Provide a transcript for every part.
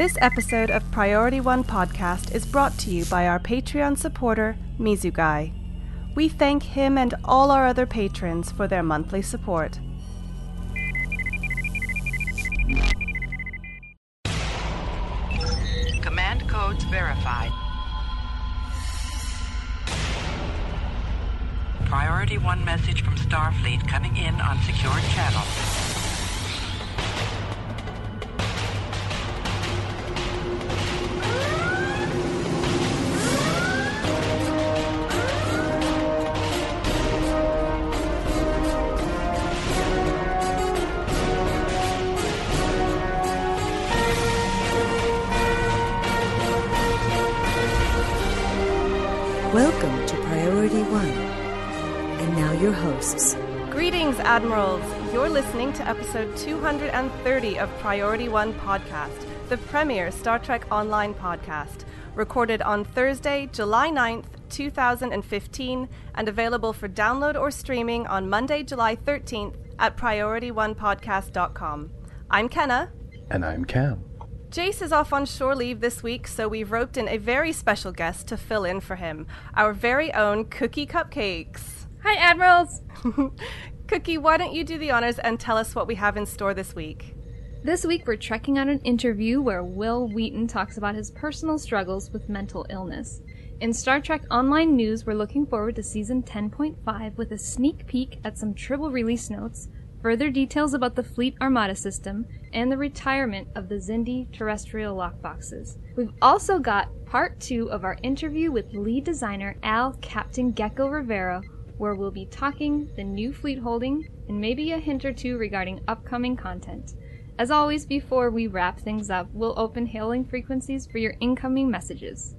This episode of Priority One Podcast is brought to you by our Patreon supporter, Mizugai. We thank him and all our other patrons for their monthly support. Command codes verified. Priority 1 message from Starfleet coming in on secured channel. Listening to episode 230 of Priority One Podcast, the premier Star Trek Online podcast, recorded on Thursday, July 9th, 2015, and available for download or streaming on Monday, July 13th at PriorityOnePodcast.com. I'm Kenna. And I'm Cam. Jace is off on shore leave this week, so we've roped in a very special guest to fill in for him our very own Cookie Cupcakes. Hi, Admirals! Cookie, why don't you do the honors and tell us what we have in store this week? This week we're trekking on an interview where Wil Wheaton talks about his personal struggles with mental illness. In Star Trek Online News, we're looking forward to season 10.5 with a sneak peek at some Tribble release notes, further details about the Fleet Armada system, and the retirement of the Xindi terrestrial lockboxes. We've also got part two of our interview with lead designer Al Captain Gecko Rivera, where we'll be talking the new fleet holding and maybe a hint or two regarding upcoming content. As always, before we wrap things up, we'll open hailing frequencies for your incoming messages.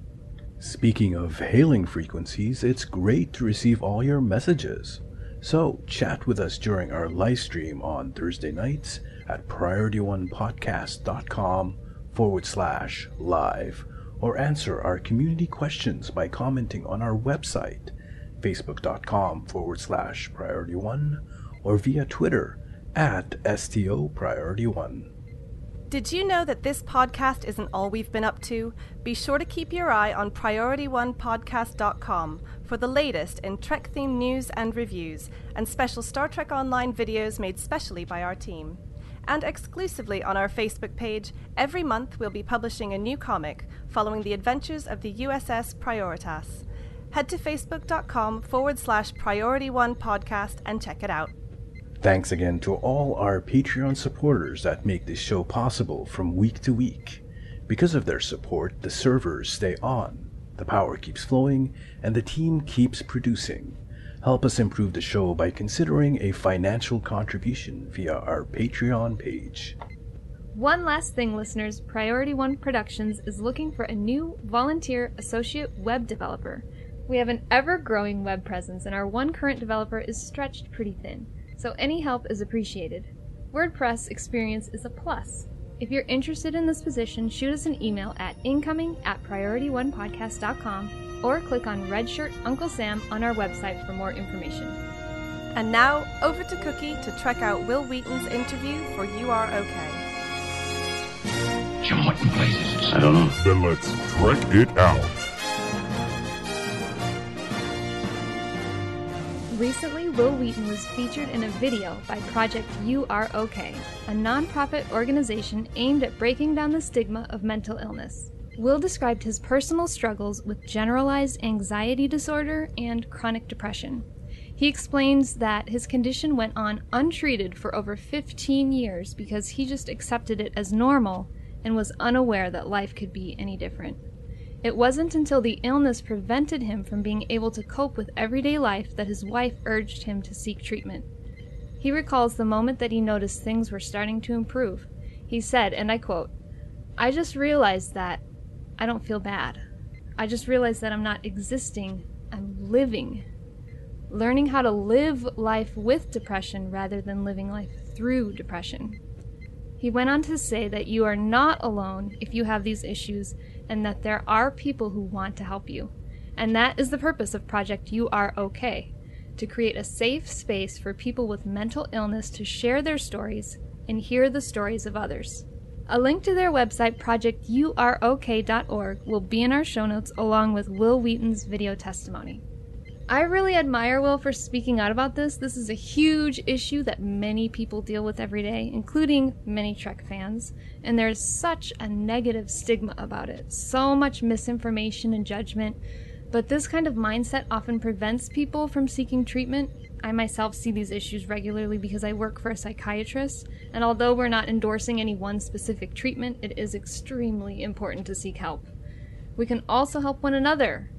Speaking of hailing frequencies, it's great to receive all your messages. So, chat with us during our live stream on Thursday nights at PriorityOnePodcast.com forward slash live, or answer our community questions by commenting on our website, Facebook.com forward slash Priority One, or via Twitter at STO Priority One. Did you know that this podcast isn't all we've been up to? Be sure to keep your eye on PriorityOnePodcast.com for the latest in Trek themed news and reviews, and special Star Trek Online videos made specially by our team. And exclusively on our Facebook page, every month we'll be publishing a new comic following the adventures of the USS Prioritas. Head to facebook.com forward slash Priority One Podcast and check it out. Thanks again to all our Patreon supporters that make this show possible from week to week. Because of their support, the servers stay on, the power keeps flowing, and the team keeps producing. Help us improve the show by considering a financial contribution via our Patreon page. One last thing, listeners Priority One Productions is looking for a new volunteer associate web developer. We have an ever growing web presence, and our one current developer is stretched pretty thin, so any help is appreciated. WordPress experience is a plus. If you're interested in this position, shoot us an email at incoming at priorityonepodcast.com or click on Red Shirt Uncle Sam on our website for more information. And now, over to Cookie to trek out Wil Wheaton's interview for You Are Okay. Jim, what in places? I don't know. Then let's trek it out. Recently, Wil Wheaton was featured in a video by Project You Are Okay, a nonprofit organization aimed at breaking down the stigma of mental illness. Wil described his personal struggles with generalized anxiety disorder and chronic depression. He explains that his condition went on untreated for over 15 years because he just accepted it as normal and was unaware that life could be any different. It wasn't until the illness prevented him from being able to cope with everyday life that his wife urged him to seek treatment. He recalls the moment that he noticed things were starting to improve. He said, and I quote, I just realized that I don't feel bad. I just realized that I'm not existing, I'm living. Learning how to live life with depression rather than living life through depression. He went on to say that you are not alone if you have these issues and that there are people who want to help you. And that is the purpose of Project You Are Okay to create a safe space for people with mental illness to share their stories and hear the stories of others. A link to their website, projecturok.org, will be in our show notes along with Wil Wheaton's video testimony. I really admire Wil for speaking out about this. This is a huge issue that many people deal with every day, including many Trek fans, and there's such a negative stigma about it. So much misinformation and judgment, but this kind of mindset often prevents people from seeking treatment. I myself see these issues regularly because I work for a psychiatrist, and although we're not endorsing any one specific treatment, it is extremely important to seek help. We can also help one another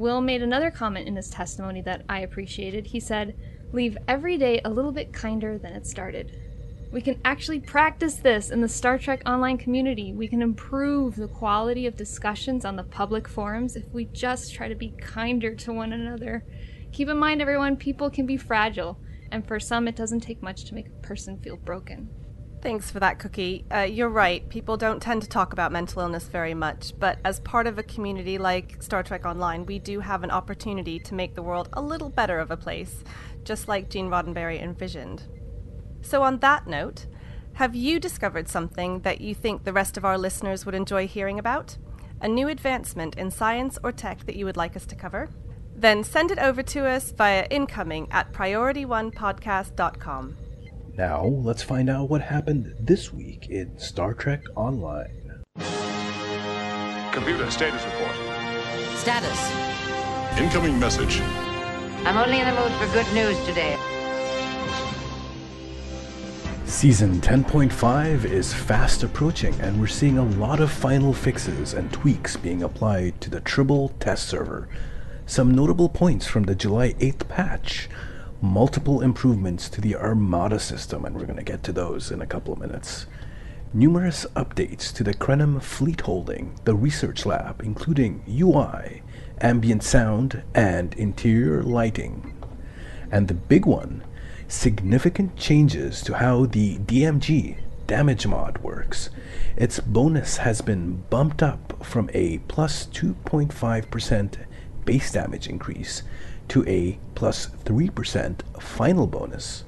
Wil made another comment in his testimony that I appreciated. He said, Leave every day a little bit kinder than it started. We can actually practice this in the Star Trek Online community. We can improve the quality of discussions on the public forums if we just try to be kinder to one another. Keep in mind, everyone, people can be fragile, and for some, it doesn't take much to make a person feel broken. Thanks for that, Cookie. Uh, you're right. People don't tend to talk about mental illness very much, but as part of a community like Star Trek Online, we do have an opportunity to make the world a little better of a place, just like Gene Roddenberry envisioned. So, on that note, have you discovered something that you think the rest of our listeners would enjoy hearing about? A new advancement in science or tech that you would like us to cover? Then send it over to us via incoming at priorityonepodcast.com. Now, let's find out what happened this week in Star Trek Online. Computer status report. Status. Incoming message. I'm only in the mood for good news today. Season 10.5 is fast approaching, and we're seeing a lot of final fixes and tweaks being applied to the Tribble test server. Some notable points from the July 8th patch multiple improvements to the Armada system, and we're going to get to those in a couple of minutes. Numerous updates to the Krenim fleet holding, the research lab, including UI, ambient sound, and interior lighting. And the big one, significant changes to how the DMG damage mod works. Its bonus has been bumped up from a plus 2.5% base damage increase to a plus 3% final bonus.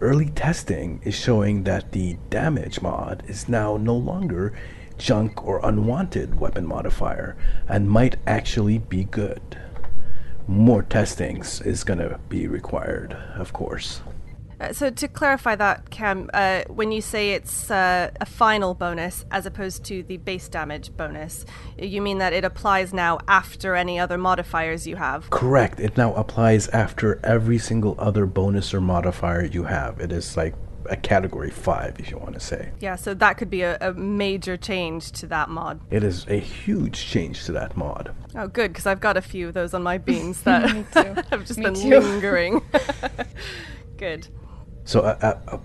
Early testing is showing that the damage mod is now no longer junk or unwanted weapon modifier and might actually be good. More testings is going to be required, of course. Uh, so to clarify that, Cam, uh, when you say it's uh, a final bonus as opposed to the base damage bonus, you mean that it applies now after any other modifiers you have? Correct. It now applies after every single other bonus or modifier you have. It is like a category five, if you want to say. Yeah, so that could be a, a major change to that mod. It is a huge change to that mod. Oh, good, because I've got a few of those on my beams that have just Me been too. lingering. good. So, uh, uh, uh,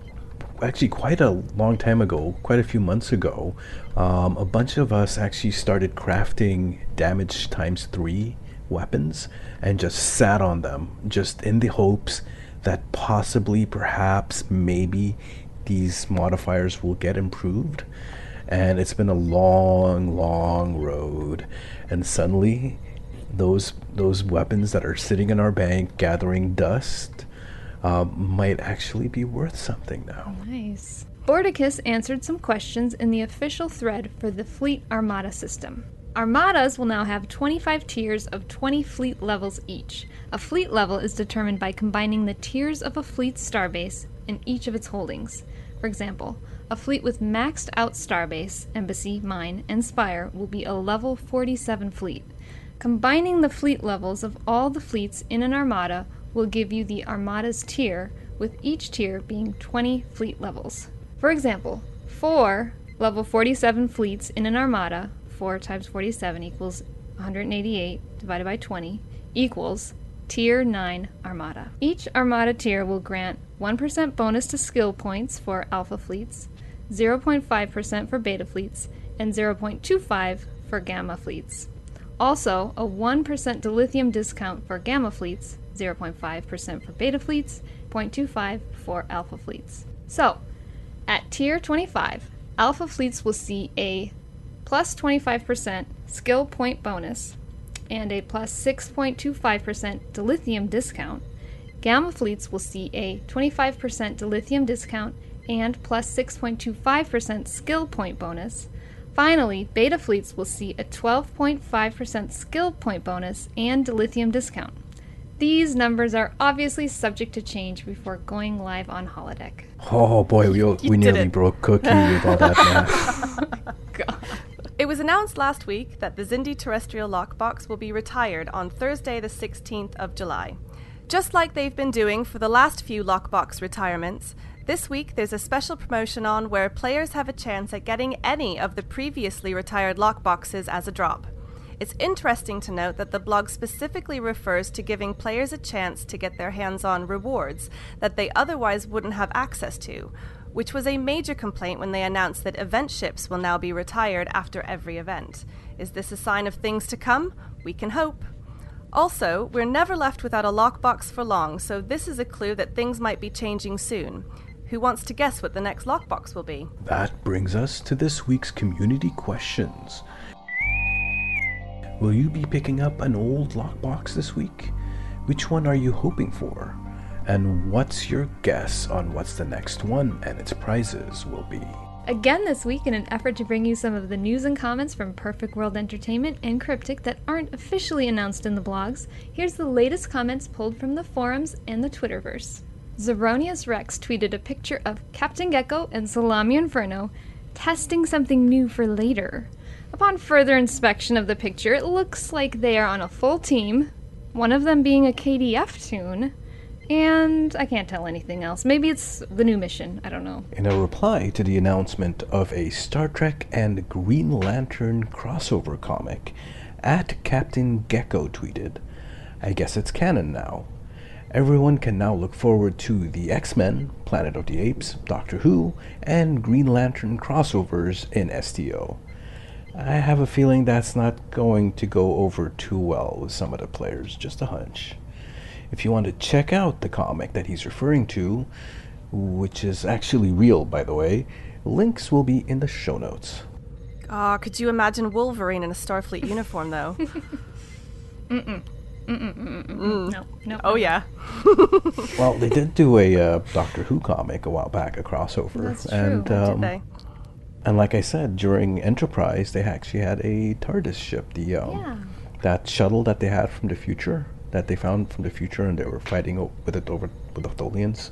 actually, quite a long time ago, quite a few months ago, um, a bunch of us actually started crafting damage times three weapons and just sat on them, just in the hopes that possibly, perhaps, maybe these modifiers will get improved. And it's been a long, long road, and suddenly, those those weapons that are sitting in our bank gathering dust uh, might actually be worth something now. Nice. Borticus answered some questions in the official thread for the Fleet Armada system. Armadas will now have 25 tiers of 20 fleet levels each. A fleet level is determined by combining the tiers of a fleet's starbase in each of its holdings. For example, a fleet with maxed out starbase, embassy, mine, and spire will be a level 47 fleet. Combining the fleet levels of all the fleets in an armada will give you the Armada's tier, with each tier being 20 fleet levels. For example, four level 47 fleets in an Armada, 4 times 47 equals 188 divided by 20, equals Tier 9 Armada. Each Armada tier will grant 1% bonus to skill points for Alpha fleets, 0.5% for Beta fleets, and 0.25 for Gamma fleets. Also, a 1% dilithium discount for Gamma fleets 0.5% for beta fleets, 0.25 for alpha fleets. So, at tier 25, alpha fleets will see a plus 25% skill point bonus and a plus 6.25% dilithium discount. Gamma fleets will see a 25% dilithium discount and plus 6.25% skill point bonus. Finally, beta fleets will see a 12.5% skill point bonus and lithium discount. These numbers are obviously subject to change before going live on holodeck. Oh boy, we, we nearly it. broke Cookie with all that math. It was announced last week that the Xindi terrestrial lockbox will be retired on Thursday, the 16th of July. Just like they've been doing for the last few lockbox retirements, this week there's a special promotion on where players have a chance at getting any of the previously retired lockboxes as a drop. It's interesting to note that the blog specifically refers to giving players a chance to get their hands on rewards that they otherwise wouldn't have access to, which was a major complaint when they announced that event ships will now be retired after every event. Is this a sign of things to come? We can hope. Also, we're never left without a lockbox for long, so this is a clue that things might be changing soon. Who wants to guess what the next lockbox will be? That brings us to this week's community questions. Will you be picking up an old lockbox this week? Which one are you hoping for? And what's your guess on what's the next one and its prizes will be? Again this week, in an effort to bring you some of the news and comments from Perfect World Entertainment and Cryptic that aren't officially announced in the blogs, here's the latest comments pulled from the forums and the Twitterverse. Zeronius Rex tweeted a picture of Captain Gecko and Salami Inferno testing something new for later. Upon further inspection of the picture, it looks like they are on a full team, one of them being a KDF toon, and I can't tell anything else. Maybe it's the new mission, I don't know. In a reply to the announcement of a Star Trek and Green Lantern crossover comic, at Captain Gecko tweeted, I guess it's canon now. Everyone can now look forward to the X Men, Planet of the Apes, Doctor Who, and Green Lantern crossovers in STO. I have a feeling that's not going to go over too well with some of the players, just a hunch. If you want to check out the comic that he's referring to, which is actually real, by the way, links will be in the show notes. Ah, could you imagine Wolverine in a Starfleet uniform, though? No, no. oh, yeah. Well, they did do a uh, Doctor Who comic a while back, a crossover, That's true. and um, Did they? And like I said, during Enterprise, they actually had a TARDIS ship, the um, Yeah. that shuttle that they had from the future, that they found from the future, and they were fighting o- with it over with the Tholians.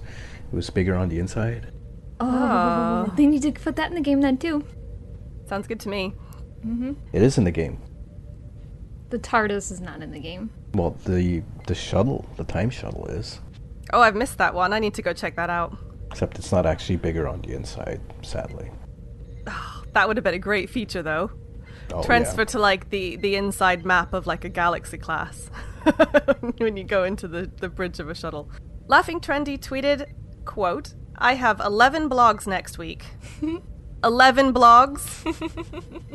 It was bigger on the inside. Oh, they need to put that in the game then too. Sounds good to me. Mm-hmm. It is in the game. The TARDIS is not in the game. Well, the the shuttle, the time shuttle is, Oh, I've missed that one. I need to go check that out. except it's not actually bigger on the inside, sadly. Oh, that would have been a great feature, though. Oh, Transfer yeah. to like the the inside map of like a galaxy class when you go into the the bridge of a shuttle. Laughing Trendy tweeted, "quote I have eleven blogs next week. eleven blogs.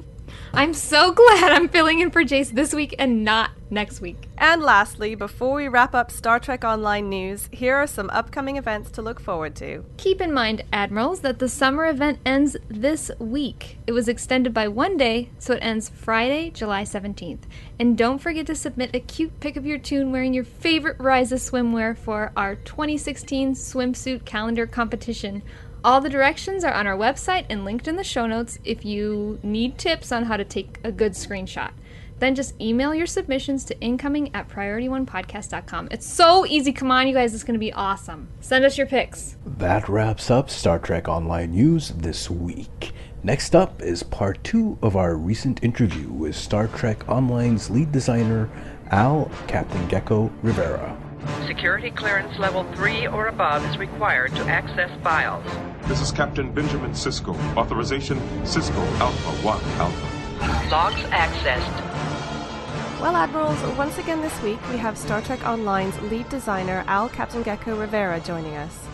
I'm so glad I'm filling in for Jace this week and not next week. And lastly, before we wrap up Star Trek Online news, here are some upcoming events to look forward to. Keep in mind, Admirals, that the summer event ends this week. It was extended by one day, so it ends Friday, July 17th. And don't forget to submit a cute pic of your toon wearing your favorite Risa swimwear for our 2016 swimsuit calendar competition. All the directions are on our website and linked in the show notes if you need tips on how to take a good screenshot. Then just email your submissions to incoming at priorityonepodcast.com. It's so easy. Come on, you guys. It's going to be awesome. Send us your pics. That wraps up Star Trek Online news this week. Next up is part two of our recent interview with Star Trek Online's lead designer, Al Captain Gecko Rivera. Security clearance level 3 or above is required to access files. This is Captain Benjamin Sisko. Authorization Sisko Alpha 1 Alpha. Logs accessed. Well, Admirals, once again this week we have Star Trek Online's lead designer Al Captain Gecko Rivera joining us.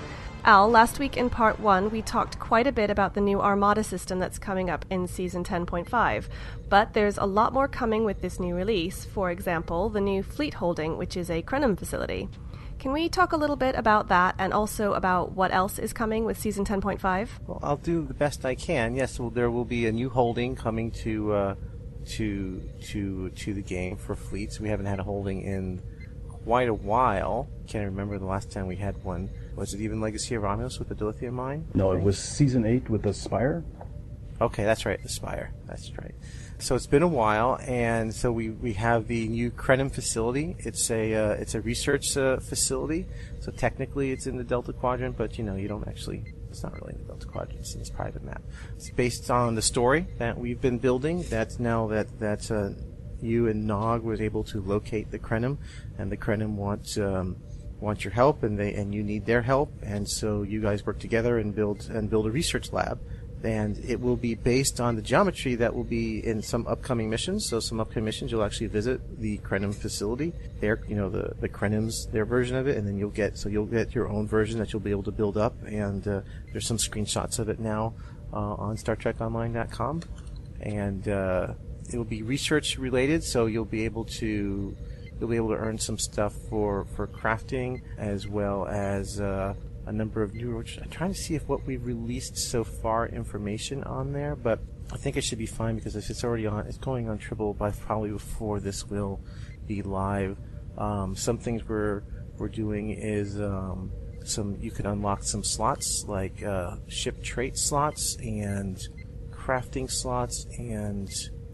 Al, last week in part one, we talked quite a bit about the new Armada system that's coming up in season 10.5. But there's a lot more coming with this new release. For example, the new fleet holding, which is a Krenim facility. Can we talk a little bit about that and also about what else is coming with season 10.5? Well, I'll do the best I can. Yes, well, there will be a new holding coming to uh, to to to the game for fleets. We haven't had a holding in quite a while. Can't remember the last time we had one. Was it even Legacy of Romulus with the dilithium mine? No, it was season eight with the Spire. Okay, that's right, the Spire. That's right. So it's been a while, and so we, we have the new Krenim facility. It's a uh, it's a research uh, facility. So technically, it's in the Delta Quadrant, but you know you don't actually. It's not really in the Delta Quadrant. It's in this private map. It's based on the story that we've been building. That's now that that uh, you and Nog was able to locate the Krenim, and the Krenim want um, want your help, and they and you need their help, and so you guys work together and build and build a research lab and it will be based on the geometry that will be in some upcoming missions. So some upcoming missions, you'll actually visit the Krenim facility. There, you know, the the Krenim's their version of it, and then you'll get so you'll get your own version that you'll be able to build up. And uh, there's some screenshots of it now uh, on StarTrekOnline.com, and uh, it will be research related. So you'll be able to you'll be able to earn some stuff for for crafting as well as uh, a number of new. I'm trying to see if what we've released so far information on there, but I think it should be fine because if it's already on, it's going on Tribble by probably before this will be live. Um, some things we're we're doing is um, some you can unlock some slots like uh, ship trait slots and crafting slots and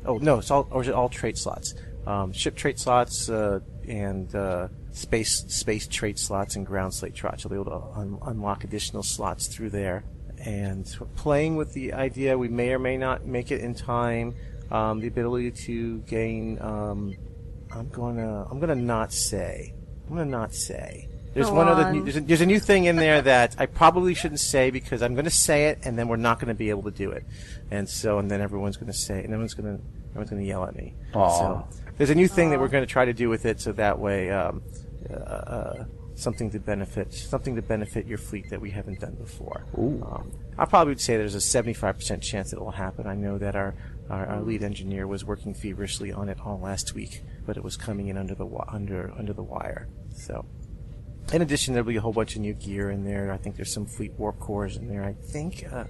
oh no it's all or is it all trait slots um, ship trait slots uh, and uh, space space trait slots and ground slate slots. You'll be able to un- unlock additional slots through there. And playing with the idea, we may or may not make it in time. Um, the ability to gain, um, I'm gonna, I'm gonna not say. I'm gonna not say. There's Go one other. New, there's, a, there's a new thing in there that I probably shouldn't say because I'm gonna say it and then we're not gonna be able to do it. And so, and then everyone's gonna say, and everyone's gonna, everyone's gonna yell at me. Aw. So there's a new thing that we're going to try to do with it, so that way, um, uh, uh, something to benefit, something to benefit your fleet that we haven't done before. Um, I probably would say there's a 75% chance that it will happen. I know that our, our, our lead engineer was working feverishly on it all last week, but it was coming in under the under under the wire. So. In addition, there'll be a whole bunch of new gear in there. I think there's some fleet warp cores in there. I think uh,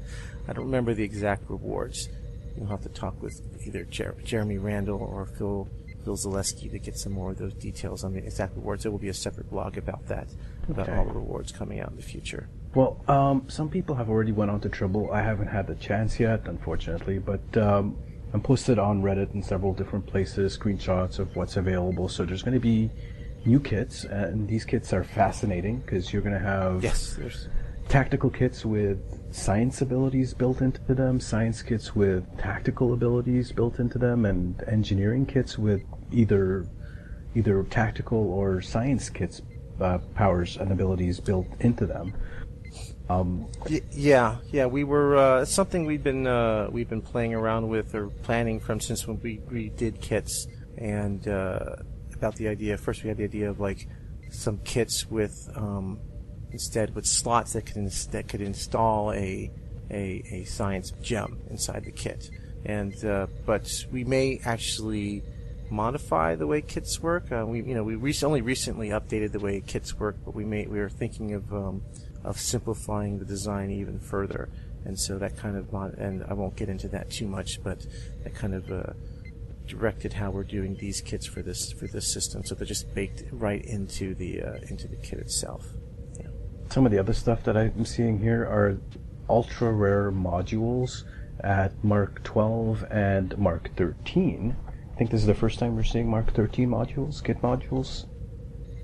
I don't remember the exact rewards. You'll have to talk with either Jer- Jeremy Randall or Phil Phil Zaleski to get some more of those details on the exact rewards. There will be a separate blog about that, about Okay. all the rewards coming out in the future. Well, um, some people have already went on to Tribble. I haven't had the chance yet, unfortunately, but um, I'm posted on Reddit in several different places, screenshots of what's available. So there's going to be new kits, and these kits are fascinating because you're going to have Yes, there's tactical kits with science abilities built into them, science kits with tactical abilities built into them, and engineering kits with either either tactical or science kits uh, powers and abilities built into them. Um, Y- yeah, yeah. We were uh, something we've been uh, we've been playing around with or planning from since when we, we did kits and uh, about the idea. First, we had the idea of like some kits with um, instead with slots that could ins- that could install a a, a science gem inside the kit. And uh, but we may actually modify the way kits work. Uh, we you know we rec- only recently updated the way kits work, but we may we were thinking of um, of simplifying the design even further. And so that kind of mod- and I won't get into that too much, but that kind of uh, directed how we're doing these kits for this for this system. So they're just baked right into the uh, into the kit itself. Some of the other stuff that I'm seeing here are ultra rare modules at Mark 12 and Mark 13. I think this is the first time we're seeing Mark 13 modules, kit modules.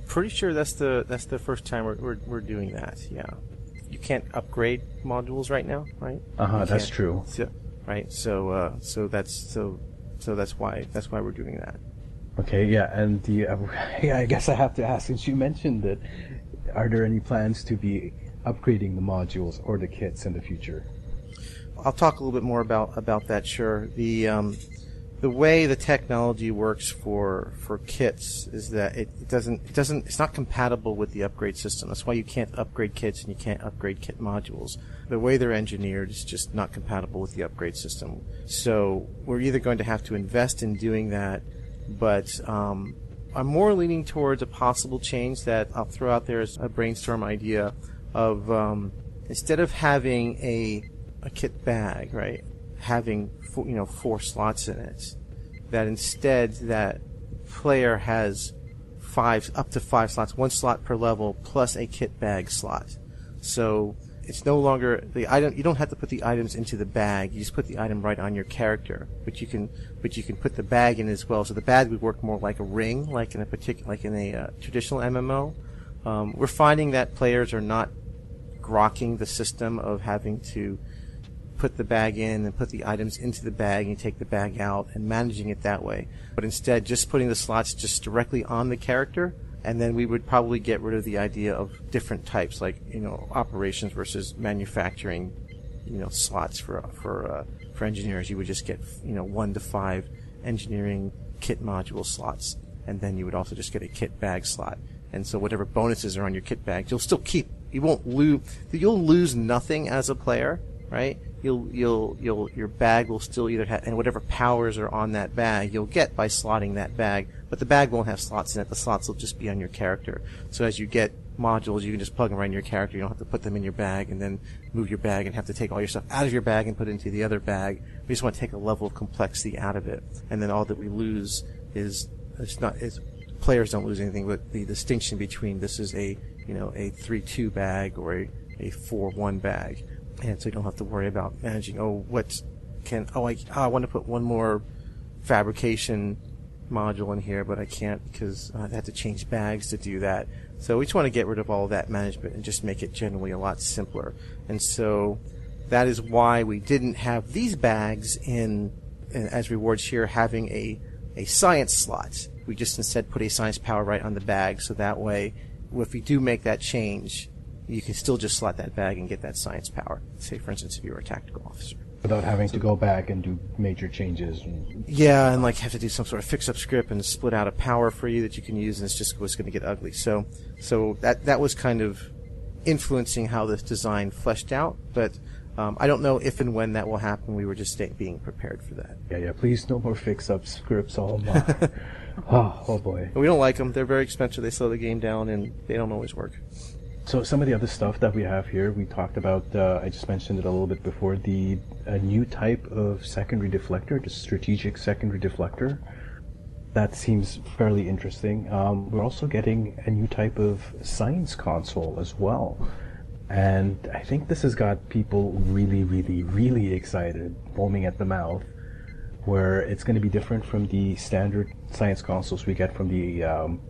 Pretty sure that's the that's the first time we're we're, we're doing that. Yeah. You can't upgrade modules right now, right? Uh-huh, that's true. So, right. So uh, so that's so so that's why that's why we're doing that. Okay, yeah, and the uh, yeah, I guess I have to ask since you mentioned it, are there any plans to be upgrading the modules or the kits in the future? I'll talk a little bit more about about that. Sure. The um, the way the technology works for for kits is that it, doesn't it doesn't it's not compatible with the upgrade system. That's why you can't upgrade kits and you can't upgrade kit modules. The way they're engineered is just not compatible with the upgrade system. So we're either going to have to invest in doing that, but um, I'm more leaning towards a possible change that I'll throw out there as a brainstorm idea of um, instead of having a a kit bag, right? Having four, you know four slots in it, that instead that player has five up to five slots, one slot per level plus a kit bag slot. So it's no longer the item. You don't have to put the items into the bag. You just put the item right on your character. But you can, but you can put the bag in as well. So the bag would work more like a ring, like in a particular, like in a uh, traditional MMO. Um, we're finding that players are not grokking the system of having to put the bag in and put the items into the bag and take the bag out and managing it that way. But instead, just putting the slots just directly on the character and then we would probably get rid of the idea of different types, like you know operations versus manufacturing, you know slots for for uh, for engineers. You would just get you know one to five engineering kit module slots, and then you would also just get a kit bag slot. And so whatever bonuses are on your kit bag, you'll still keep. You won't lose. You'll lose nothing as a player, right? You'll you'll you'll your bag will still either have and whatever powers are on that bag you'll get by slotting that bag but the bag won't have slots in it. The slots will just be on your character. So as you get modules, you can just plug them right in your character. You don't have to put them in your bag and then move your bag and have to take all your stuff out of your bag and put it into the other bag. We just want to take a level of complexity out of it. And then all that we lose is it's not is players don't lose anything, but the distinction between this is a you know a three two bag or a, a four one bag, and so you don't have to worry about managing. Oh, what can oh I oh, I want to put one more fabrication module in here, but I can't because I have to change bags to do that. So we just want to get rid of all of that management and just make it generally a lot simpler. And so that is why we didn't have these bags in, in as rewards here having a, a science slot. We just instead put a science power right on the bag so that way if we do make that change, you can still just slot that bag and get that science power. Say for instance if you were a tactical officer without having to go back and do major changes. And yeah, and like have to do some sort of fix-up script and split out a power for you that you can use, and it's just was going to get ugly. So, so that that was kind of influencing how this design fleshed out, but. Um, I don't know if and when that will happen. We were just stay, being prepared for that. Yeah, yeah. Please, no more fix-up scripts. Oh my. oh, oh boy. We don't like them. They're very expensive. They slow the game down, and they don't always work. So some of the other stuff that we have here, we talked about. Uh, I just mentioned it a little bit before. The a new type of secondary deflector, the strategic secondary deflector. That seems fairly interesting. Um, we're also getting a new type of science console as well, and I think this has got people really, really, really excited, foaming at the mouth. Where it's going to be different from the standard science consoles we get from the um,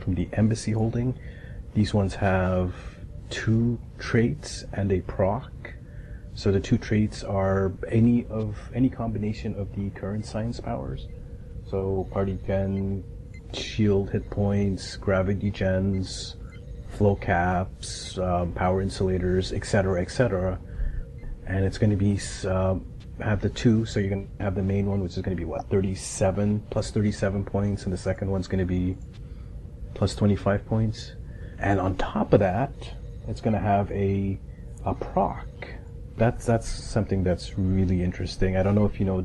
from the embassy holding these ones have two traits and a proc. So the two traits are any of any combination of the current science powers. So party can shield hit points, gravity gens, flow caps, um, power insulators, etc., etc. And it's going to be uh, have the two, so you're going to have the main one, which is going to be what 37 plus 37 points, and the second one's going to be plus 25 points. And on top of that, it's going to have a a proc. That's that's something that's really interesting. I don't know if you know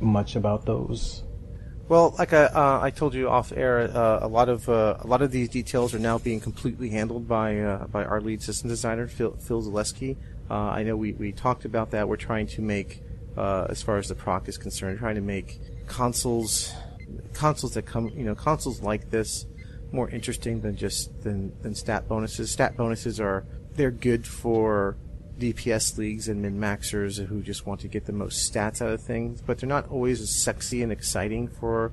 much about those. Well, like I, uh, I told you off air, uh, a lot of uh, a lot of these details are now being completely handled by uh, by our lead system designer Phil, Phil Zaleski. Uh, I know we, we talked about that. We're trying to make, uh, as far as the proc is concerned, trying to make consoles consoles that come you know consoles like this more interesting than just than, than stat bonuses. Stat bonuses are they're good for DPS leagues and min maxers who just want to get the most stats out of things, but they're not always as sexy and exciting for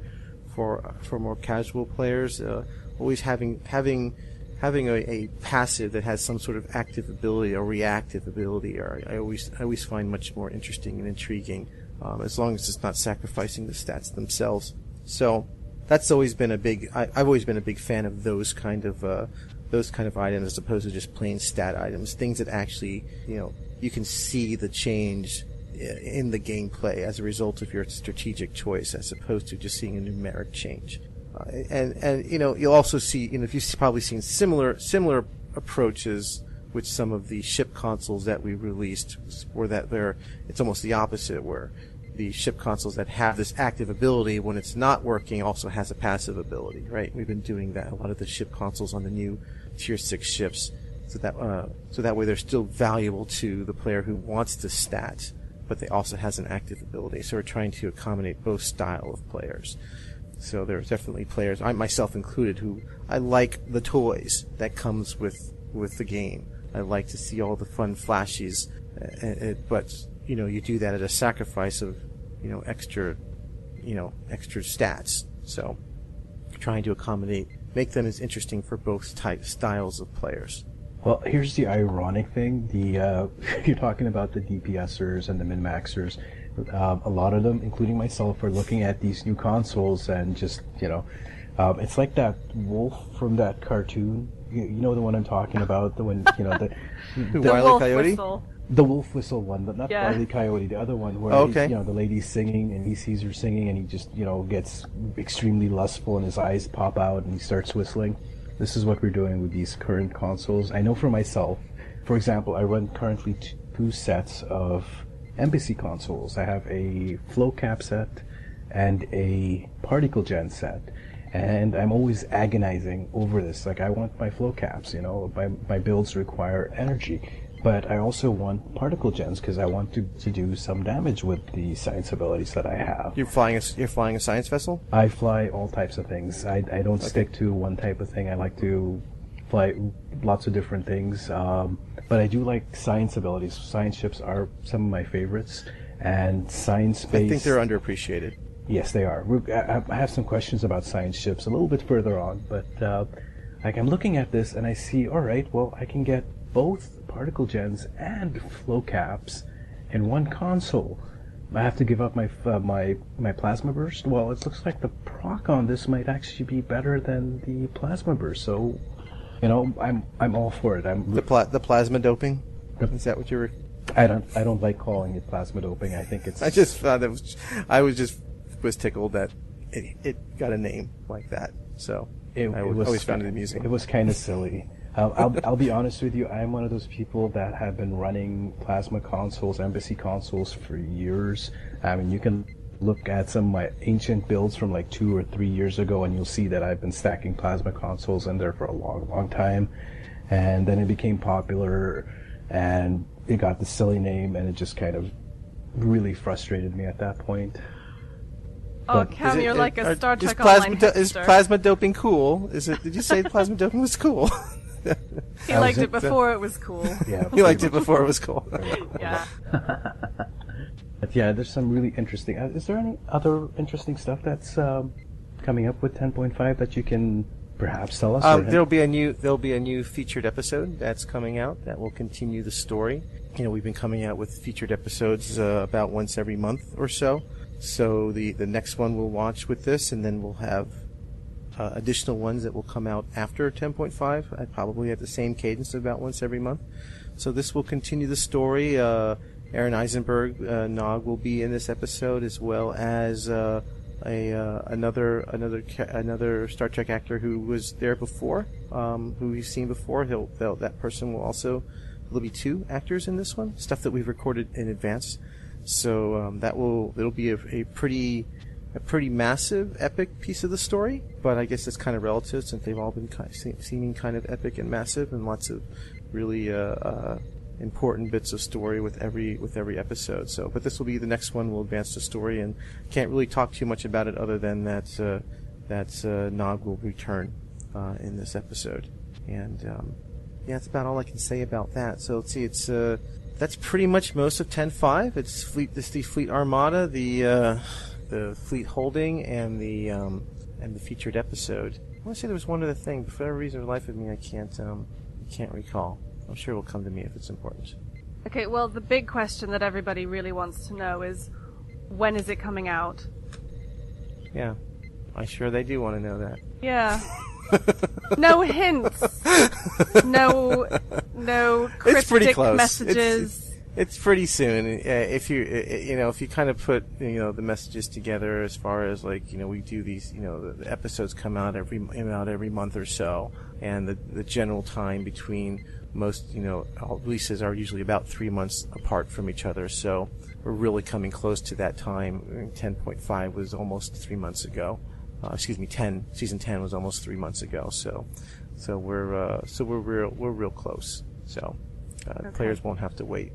for for more casual players. Uh, always having having having a, a, passive that has some sort of active ability or reactive ability, or I always I always find much more interesting and intriguing, um, as long as it's not sacrificing the stats themselves. So that's always been a big. I, have always been a big fan of those kind of uh, those kind of items as opposed to just plain stat items. Things that actually, you know, you can see the change in the gameplay as a result of your strategic choice, as opposed to just seeing a numeric change. Uh, and and you know, you'll also see. You know, if you've probably seen similar similar approaches with some of the ship consoles that we released, where that they're it's almost the opposite, where the ship consoles that have this active ability when it's not working also has a passive ability, right? We've been doing that a lot of the ship consoles on the new tier six ships, so that uh, so that way they're still valuable to the player who wants to stat, but they also has an active ability. So we're trying to accommodate both style of players. So there's definitely players, I myself included, who I like the toys that comes with with the game. I like to see all the fun flashes, uh, uh, but you know, you do that at a sacrifice of you know extra, you know, extra stats. So, trying to accommodate, make them as interesting for both type styles of players. Well, here's the ironic thing: the uh, you're talking about the DPSers and the min maxers. Um, a lot of them, including myself, are looking at these new consoles and just you know, um, it's like that wolf from that cartoon. You, you, know the one I'm talking about, the one you know the the, the Wile Coyote. Whistle. The wolf whistle one, but not yeah. Wile Coyote. The other one where oh, okay. you know the lady's singing and he sees her singing and he just you know gets extremely lustful and his eyes pop out and he starts whistling. This is what we're doing with these current consoles. I know for myself, for example, I run currently two sets of Embassy consoles. I have a flow cap set and a particle gen set. And I'm always agonizing over this. Like, I want my flow caps, you know, my, my builds require energy. But I also want particle gens because I want to, to do some damage with the science abilities that I have. You're flying a, you're flying a science vessel? I fly all types of things. I, I don't okay. stick to one type of thing. I like to fly lots of different things. Um, but I do like science abilities. Science ships are some of my favorites, and science based. I think they're underappreciated. Yes, they are. I have some questions about science ships a little bit further on, but uh, like I'm looking at this and I see, all right, well, I can get both particle gens and flow caps in one console. I have to give up my uh, my my plasma burst. Well, it looks like the proc on this might actually be better than the plasma burst. So you know, I'm I'm all for it. I'm the pla- the plasma doping. Is that what you were? I don't I don't like calling it plasma doping. I think it's. I just thought it was. I was just was tickled that it, it got a name like that. So it, I it was, always found it amusing. It was kind of silly. I'll, I'll, I'll be honest with you. I'm one of those people that have been running plasma consoles, embassy consoles for years. I mean, you can look at some of my ancient builds from like two or three years ago, and you'll see that I've been stacking plasma consoles in there for a long, long time. And then it became popular, and it got the silly name, and it just kind of really frustrated me at that point. Oh, but Cam, you're it, like a Star Trek is plasma, do, is plasma doping cool? Is it? Did you say plasma doping was cool? he liked it before it was cool. Yeah, he liked it before it was cool. yeah. But yeah, there's some really interesting. Uh, is there any other interesting stuff that's um, coming up with 10.5 that you can perhaps tell us? Um, there'll be a new there'll be a new featured episode that's coming out that will continue the story. You know, we've been coming out with featured episodes uh, about once every month or so. So the the next one we'll launch with this, and then we'll have uh, additional ones that will come out after 10.5, uh, probably at the same cadence about once every month. So this will continue the story. Uh, Aron Eisenberg, uh, Nog, will be in this episode, as well as uh, a uh, another another another Star Trek actor who was there before, um, who we've seen before. He'll, that person will also there'll be two actors in this one, stuff that we've recorded in advance. So um, that will it'll be a, a pretty a pretty massive, epic piece of the story. But I guess it's kind of relative since they've all been kind of seeming kind of epic and massive, and lots of really uh, uh, important bits of story with every with every episode. So, but this will be the next one. We'll advance the story, and can't really talk too much about it other than that uh, that uh, Nog will return uh, in this episode. And um, yeah, that's about all I can say about that. So let's see, it's uh, that's pretty much most of 10.5. It's fleet, this the fleet armada, the uh, the fleet holding, and the um, and the featured episode. I want to say there was one other thing, but for whatever reason, life of me, I can't um, can't recall. I'm sure it will come to me if it's important. Okay, well, the big question that everybody really wants to know is when is it coming out? Yeah, I'm sure they do want to know that. Yeah. no hints. No, no cryptic it's pretty close. messages. It's, it's pretty soon. Uh, if you, uh, you know, if you kind of put, you know, the messages together as far as like, you know, we do these, you know, the, episodes come out every, out every month or so, and the the general time between most, you know, releases are usually about three months apart from each other. So we're really coming close to that time. 10.5 was almost three months ago. Uh, excuse me, 10 season 10 was almost three months ago. So, so we're uh, so we're real we're real close. So uh, okay. players won't have to wait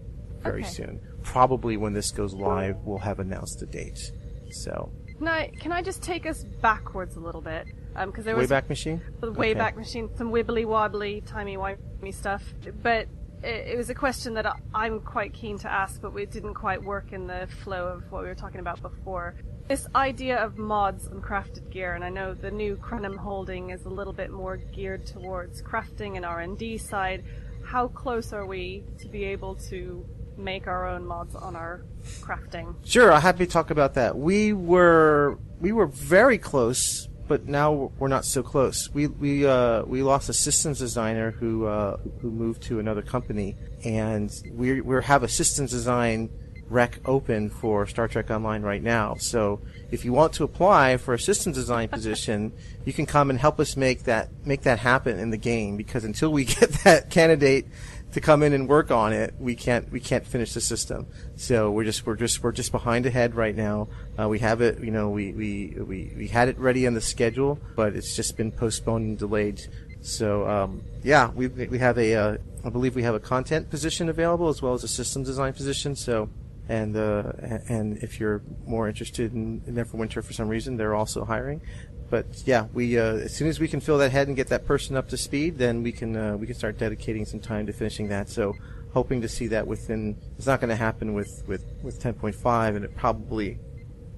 very okay. soon. Probably when this goes live, we'll have announced a date. So. Can I can I just take us backwards a little bit? Um, because um, there was Wayback Machine. The Wayback okay. Machine, some wibbly wobbly, timey wimey stuff. But it, it was a question that I- I'm quite keen to ask, but it didn't quite work in the flow of what we were talking about before. This idea of mods and crafted gear, and I know the new Krenim holding is a little bit more geared towards crafting and R&D side. How close are we to be able to make our own mods on our crafting? Sure, I'm happy to talk about that. We were we were very close, but now we're not so close. We we uh, we lost a systems designer who uh, who moved to another company, and we we have a systems design rec open for Star Trek Online right now. So if you want to apply for a systems design position, you can come and help us make that make that happen in the game. Because until we get that candidate to come in and work on it, we can't we can't finish the system. So we're just we're just we're just behind ahead right now. Uh, we have it, you know, we, we we we had it ready on the schedule, but it's just been postponed and delayed. So um, yeah, we we have a uh, I believe we have a content position available as well as a systems design position. So and uh, and if you're more interested in, in Neverwinter for some reason, they're also hiring. But yeah, we uh, as soon as we can fill that head and get that person up to speed, then we can uh, we can start dedicating some time to finishing that. So hoping to see that within. It's not going to happen with with with 10.5, and it probably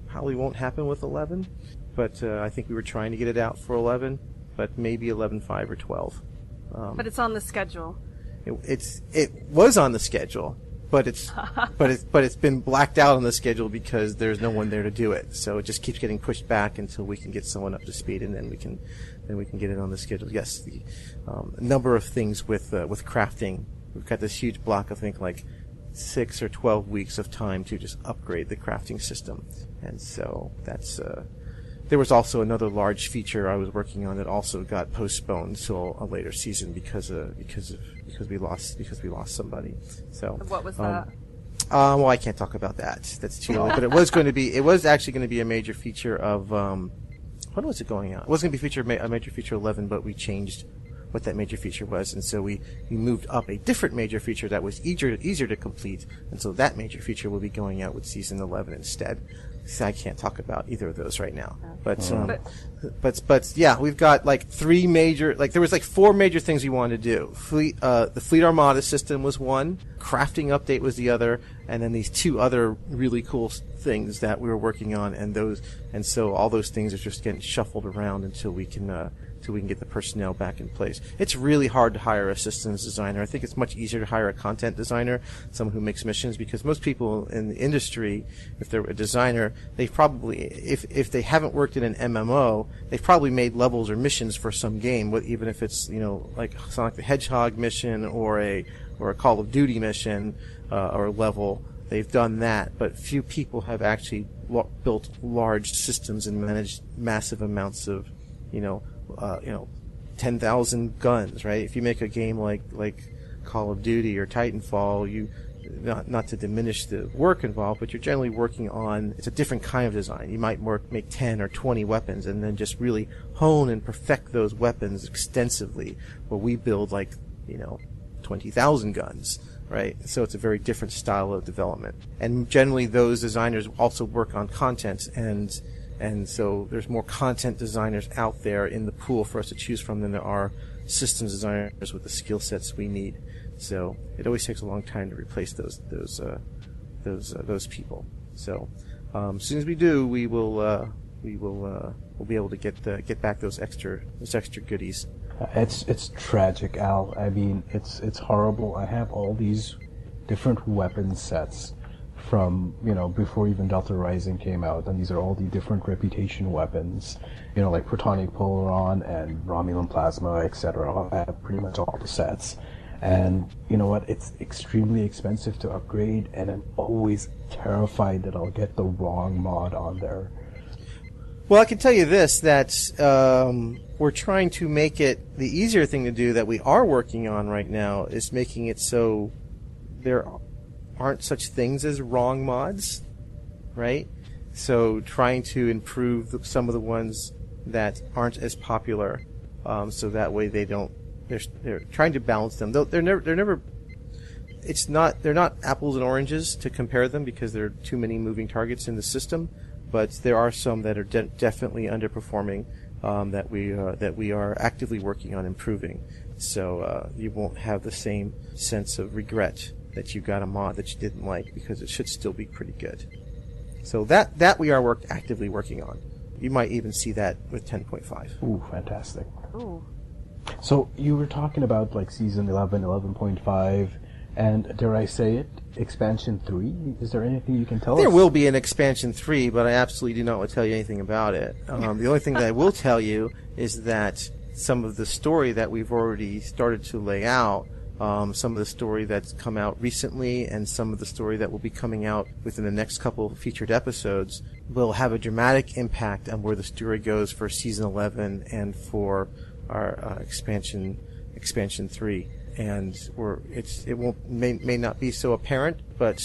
probably won't happen with 11. But uh, I think we were trying to get it out for 11, but maybe 11.5 or 12. Um, But it's on the schedule. it, it's it was on the schedule, but it's but it's but it's been blacked out on the schedule because there's no one there to do it. So it just keeps getting pushed back until we can get someone up to speed, and then we can then we can get it on the schedule. Yes, the um, number of things with uh, with crafting. We've got this huge block. I think like six or twelve weeks of time to just upgrade the crafting system, and so that's. Uh, there was also another large feature I was working on that also got postponed till a later season because of because of because we lost because we lost somebody. So What was um, that? uh, well, I can't talk about that. That's too early. But it was going to be. It was actually going to be a major feature of. Um, when was it going out? It was going to be feature a major feature eleven, but we changed what that major feature was, and so we, we moved up a different major feature that was easier easier to complete, and so that major feature will be going out with season eleven instead. So I can't talk about either of those right now. But, um, But- but but yeah, we've got like three major like there was like four major things we wanted to do. Fleet uh, the Fleet Armada system was one, crafting update was the other, and then these two other really cool things that we were working on, and those and so all those things are just getting shuffled around until we can. Uh, until we can get the personnel back in place. It's really hard to hire a systems designer. I think it's much easier to hire a content designer, someone who makes missions, because most people in the industry, if they're a designer, they've probably, if, if they haven't worked in an MMO, they've probably made levels or missions for some game, even if it's, you know, like Sonic the Hedgehog mission or a, or a Call of Duty mission, uh, or level. They've done that, but few people have actually lo- built large systems and managed massive amounts of, you know, uh, you know, ten thousand guns, right? If you make a game like like Call of Duty or Titanfall, you not not to diminish the work involved, but you're generally working on it's a different kind of design. You might work make ten or twenty weapons and then just really hone and perfect those weapons extensively. Where we build like you know twenty thousand guns, right? So it's a very different style of development. And generally, those designers also work on content and and so there's more content designers out there in the pool for us to choose from than there are systems designers with the skill sets we need. So it always takes a long time to replace those those uh, those uh, those people. So um, as soon as we do, we will uh, we will uh, we'll be able to get get back those extra those extra goodies. It's it's tragic, Al. I mean, it's it's horrible. I have all these different weapon sets from you know before even Delta Rising came out, and these are all the different reputation weapons. You know, like Protonic Polaron and Romulan Plasma, etc. I have pretty much all the sets. And you know what? It's extremely expensive to upgrade, and I'm always terrified that I'll get the wrong mod on there. Well, I can tell you this: that um, we're trying to make it the easier thing to do that we are working on right now is making it so there aren't such things as wrong mods, right? So trying to improve some of the ones that aren't as popular, um, so that way they don't. They're they're trying to balance them. They're never they're never. It's not they're not apples and oranges to compare them because there are too many moving targets in the system, but there are some that are de- definitely underperforming um, that we uh, that we are actively working on improving. So uh, you won't have the same sense of regret that you got a mod that you didn't like because it should still be pretty good. So that that we are work actively working on. You might even see that with 10.5. Ooh, fantastic. Ooh. So you were talking about like season 11, 11.5, and dare I say it, expansion 3? Is there anything you can tell There us? There will be an expansion three, but I absolutely do not want to tell you anything about it. Um, the only thing that I will tell you is that some of the story that we've already started to lay out, um, some of the story that's come out recently, and some of the story that will be coming out within the next couple of featured episodes, will have a dramatic impact on where the story goes for season 11 and for our uh, expansion expansion three. And we're it's it won't may may not be so apparent, but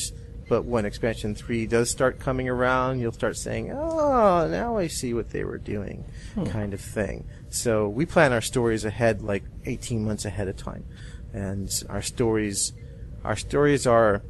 but when expansion three does start coming around, you'll start saying, "Oh, now I see what they were doing," hmm. kind of thing. So we plan our stories ahead, like 18 months ahead of time, and our stories, our stories are,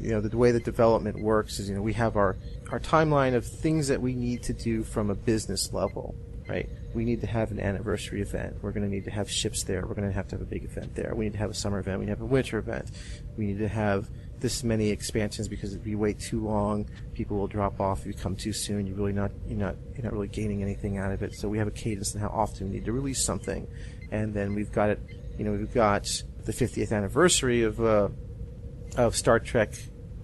you know, the way the development works is, you know, we have our our timeline of things that we need to do from a business level, right? We need to have an anniversary event. We're going to need to have ships there. We're going to have to have a big event there. We need to have a summer event. We need to have a winter event. We need to have this many expansions because if you wait too long, people will drop off. If you come too soon, you're really not you're not you're not really gaining anything out of it. So we have a cadence in how often we need to release something, and then we've got it. You know, we've got the 50th anniversary of uh, of Star Trek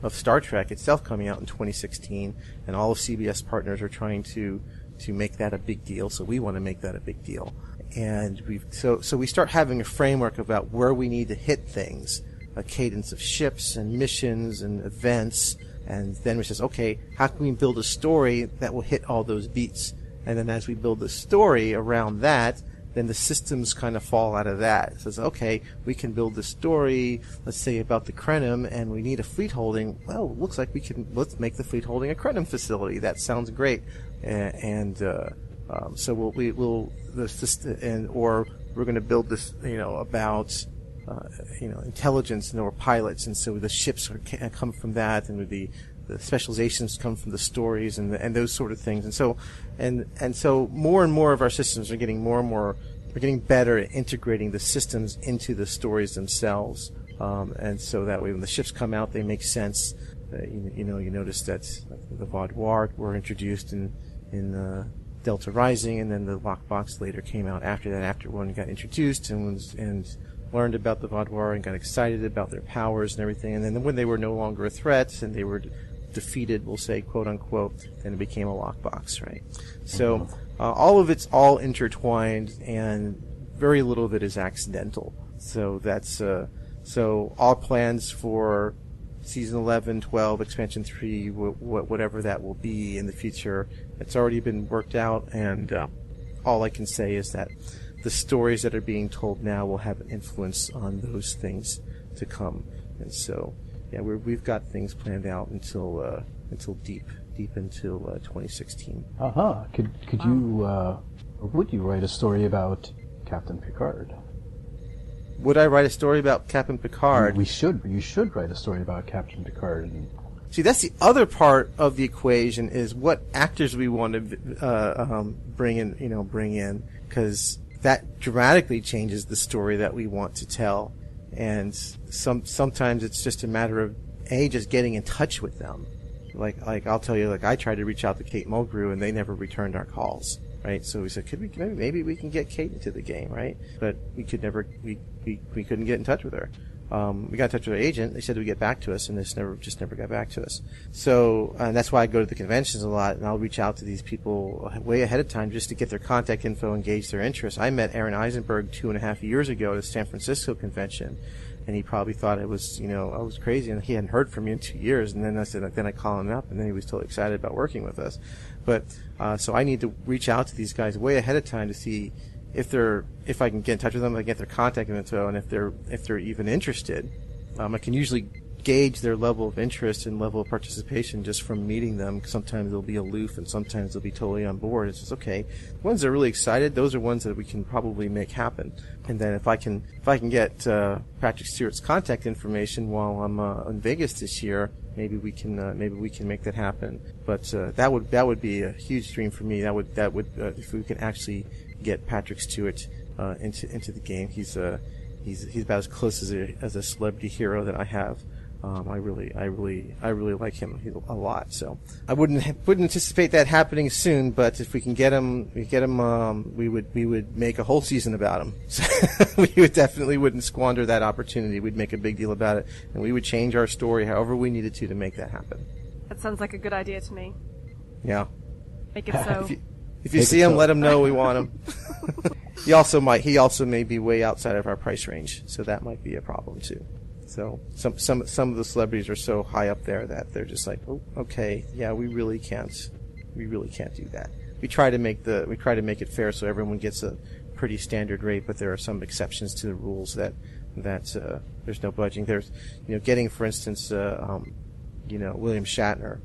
of Star Trek itself coming out in 2016, and all of CBS partners are trying to to make that a big deal. So we want to make that a big deal, and we so so we start having a framework about where we need to hit things, a cadence of ships and missions and events, and then we says, okay, how can we build a story that will hit all those beats? And then as we build the story around that, then the systems kind of fall out of that. It says, okay, we can build the story, let's say about the Krenim, and we need a fleet holding. Well, looks like we can, let's make the fleet holding a Krenim facility. That sounds great. And, and uh, um, so we'll, we, will the system, and, or we're going to build this, you know, about, uh, you know, intelligence and or pilots, and so the ships are, ca- come from that, and the the specializations come from the stories and and those sort of things, and so and and so more and more of our systems are getting more and more we're getting better at integrating the systems into the stories themselves, um, and so that way when the ships come out, they make sense. Uh, you, you know, you notice that the Vaadwaur were introduced in in uh, Delta Rising, and then the lockbox later came out after that. After one got introduced and was and learned about the Vaadwaur and got excited about their powers and everything, and then when they were no longer a threat and they were d- defeated, we'll say quote unquote, then it became a lockbox, right? So uh, all of it's all intertwined, and very little of it is accidental. So that's uh, so all plans for season 11, 12, expansion 3, wh- wh- whatever that will be in the future. It's already been worked out, and uh, all I can say is that the stories that are being told now will have an influence on those things to come. And so, yeah, we're, we've got things planned out until uh, until deep deep until uh, 2016. Uh huh. Could could you uh, or would you write a story about Captain Picard? Would I write a story about Captain Picard? We should. You should write a story about Captain Picard. And See, that's the other part of the equation is what actors we want to uh, um, bring in. You know, bring in because that dramatically changes the story that we want to tell. And some sometimes it's just a matter of a just getting in touch with them. Like like I'll tell you, like I tried to reach out to Kate Mulgrew and they never returned our calls. Right, so we said, could we maybe, maybe we can get Kate into the game, right? But we could never, we, we, we couldn't get in touch with her. Um, we got in touch with our agent. They said we'd get back to us, and this never, just never got back to us. So, and that's why I go to the conventions a lot, and I'll reach out to these people way ahead of time just to get their contact info and gauge their interest. I met Aron Eisenberg two and a half years ago at a San Francisco convention, and he probably thought it was, you know, I was crazy, and he hadn't heard from me in two years. And then I said, then I call him up, and then he was totally excited about working with us. But uh, so I need to reach out to these guys way ahead of time to see if they're if I can get in touch with them, I can get their contact info, and if they're if they're even interested. Um, I can usually gauge their level of interest and level of participation just from meeting them. Sometimes they'll be aloof, and sometimes they'll be totally on board. It's just okay. The ones that are really excited, those are ones that we can probably make happen. And then if I can if I can get uh, Patrick Stewart's contact information while I'm uh, in Vegas this year, maybe we can uh, maybe we can make that happen. But uh, that would that would be a huge dream for me. That would that would uh, if we can actually get Patrick Stewart uh, into into the game. He's uh, he's he's about as close as a as a celebrity hero that I have. Um, I really, I really, I really like him a lot. So I wouldn't wouldn't anticipate that happening soon. But if we can get him, we get him, um, we would we would make a whole season about him. So we would definitely wouldn't squander that opportunity. We'd make a big deal about it, and we would change our story however we needed to to make that happen. That sounds like a good idea to me. Yeah. Make it so. if you, if you see him, so. let him know we want him. he also might. He also may be way outside of our price range, so that might be a problem too. So some some some of the celebrities are so high up there that they're just like, oh, okay, yeah, we really can't, we really can't do that. We try to make the we try to make it fair so everyone gets a pretty standard rate, but there are some exceptions to the rules that that uh, there's no budging. There's you know getting for instance, uh, um, you know William Shatner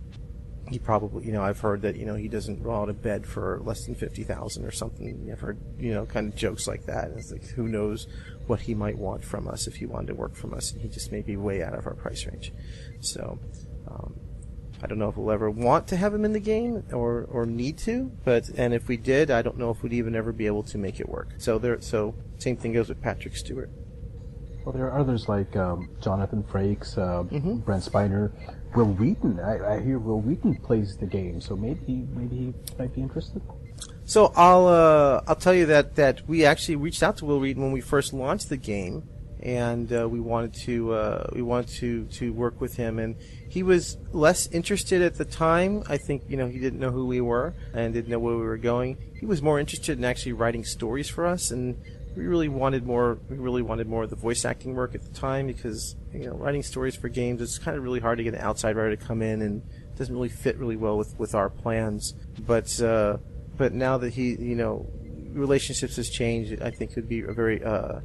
he probably, you know, I've heard that, you know, he doesn't roll out of bed for less than 50,000 or something. I've heard, you know, kind of jokes like that. It's like, who knows what he might want from us if he wanted to work from us. And he just may be way out of our price range. So, um, I don't know if we'll ever want to have him in the game or, or need to, but, and if we did, I don't know if we'd even ever be able to make it work. So there, so same thing goes with Patrick Stewart. Well, there are others like um, Jonathan Frakes, uh, mm-hmm. Brent Spiner, Wil Wheaton. I, I, hear Wil Wheaton plays the game, so maybe maybe he might be interested. So I'll uh, I'll tell you that that we actually reached out to Will Reed when we first launched the game, and uh, we wanted to uh, we wanted to to work with him, and he was less interested at the time. I think you know he didn't know who we were and didn't know where we were going. He was more interested in actually writing stories for us and we really wanted more. We really wanted more of the voice acting work at the time because you know writing stories for games it's kind of really hard to get an outside writer to come in and doesn't really fit really well with with our plans. But uh, but now that he you know relationships has changed, I think it would be a very uh,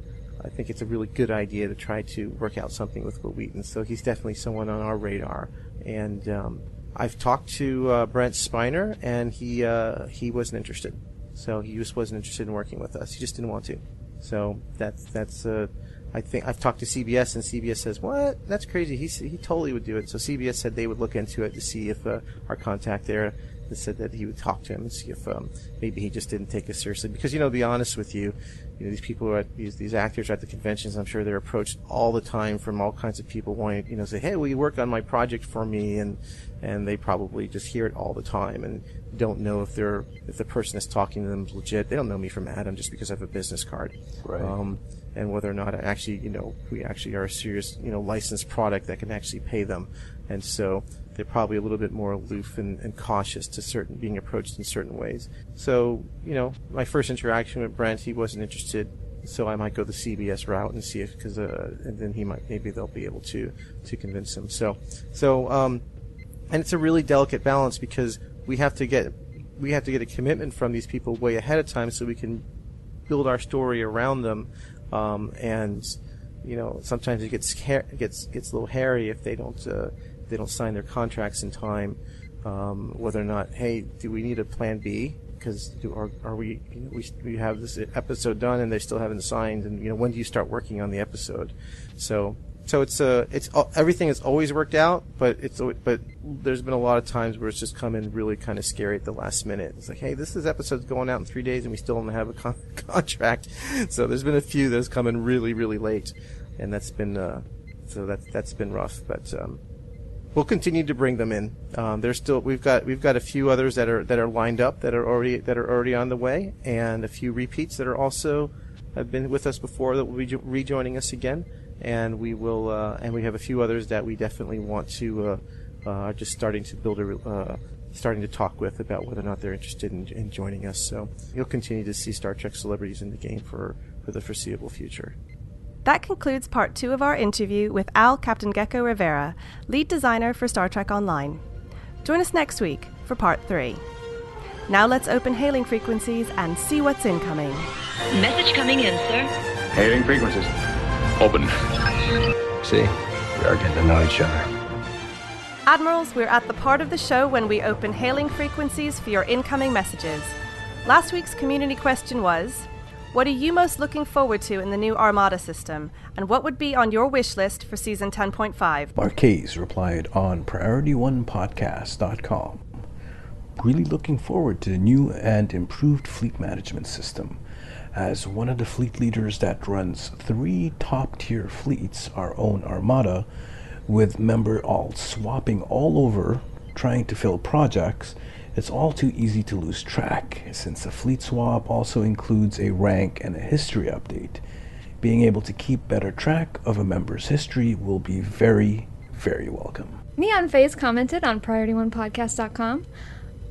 I think it's a really good idea to try to work out something with Wil Wheaton. So he's definitely someone on our radar and. Um, I've talked to uh, Brent Spiner, and he uh, he wasn't interested. So he just wasn't interested in working with us. He just didn't want to. So that's that's uh, I think I've talked to CBS and CBS says what that's crazy. He he totally would do it. So CBS said they would look into it to see if uh, our contact there said that he would talk to him and see if um, maybe he just didn't take it seriously. Because you know, to be honest with you, you know these people are at these these actors are at the conventions. I'm sure they're approached all the time from all kinds of people wanting you know say, hey, will you work on my project for me? And and they probably just hear it all the time and don't know if they're if the person that's talking to them is legit. They don't know me from Adam just because I have a business card. Right. Um, and whether or not I actually, you know, we actually are a serious, you know, licensed product that can actually pay them. And so they're probably a little bit more aloof and, and cautious to certain being approached in certain ways. So, you know, my first interaction with Brent, he wasn't interested so I might go the CBS route and see if because uh, and then he might maybe they'll be able to to convince him. So so um, and it's a really delicate balance because we have to get we have to get a commitment from these people way ahead of time so we can build our story around them um, and you know sometimes it gets gets gets a little hairy if they don't uh, they don't sign their contracts in time um, whether or not hey do we need a plan B because are, are we you know, we we have this episode done and they still haven't signed and you know when do you start working on the episode so so it's uh it's everything has always worked out, but it's but there's been a lot of times where it's just come in really kind of scary at the last minute. It's like, hey, this is episode's going out in three days, and we still don't have a con- contract. So there's been a few that's come in really really late, and that's been uh so that's that's been rough, but um. We'll continue to bring them in. Um, there's still we've got we've got a few others that are that are lined up that are already that are already on the way, and a few repeats that are also have been with us before that will be rejoining us again and we will uh, and we have a few others that we definitely want to uh, uh, are just starting to build a uh, starting to talk with about whether or not they're interested in, in joining us. So you'll continue to see Star Trek celebrities in the game for, for the foreseeable future. That concludes part two of our interview with Al Captain Geko Rivera, lead designer for Star Trek Online. Join us next week for part three. Now let's open hailing frequencies and see what's incoming. Message coming in, sir. Hailing frequencies. Open. See, we are getting to know each other. Admirals, we're at the part of the show when we open hailing frequencies for your incoming messages. Last week's community question was What are you most looking forward to in the new Armada system? And what would be on your wish list for season 10.5? Marquez replied on PriorityOnePodcast.com. Really looking forward to the new and improved fleet management system As one of the fleet leaders that runs three top tier fleets, our own armada, with member all swapping all over trying to fill projects, it's all too easy to lose track since a fleet swap also includes a rank and a history update. Being able to keep better track of a member's history will be very, very welcome. Neon Phase commented on PriorityOnePodcast.com.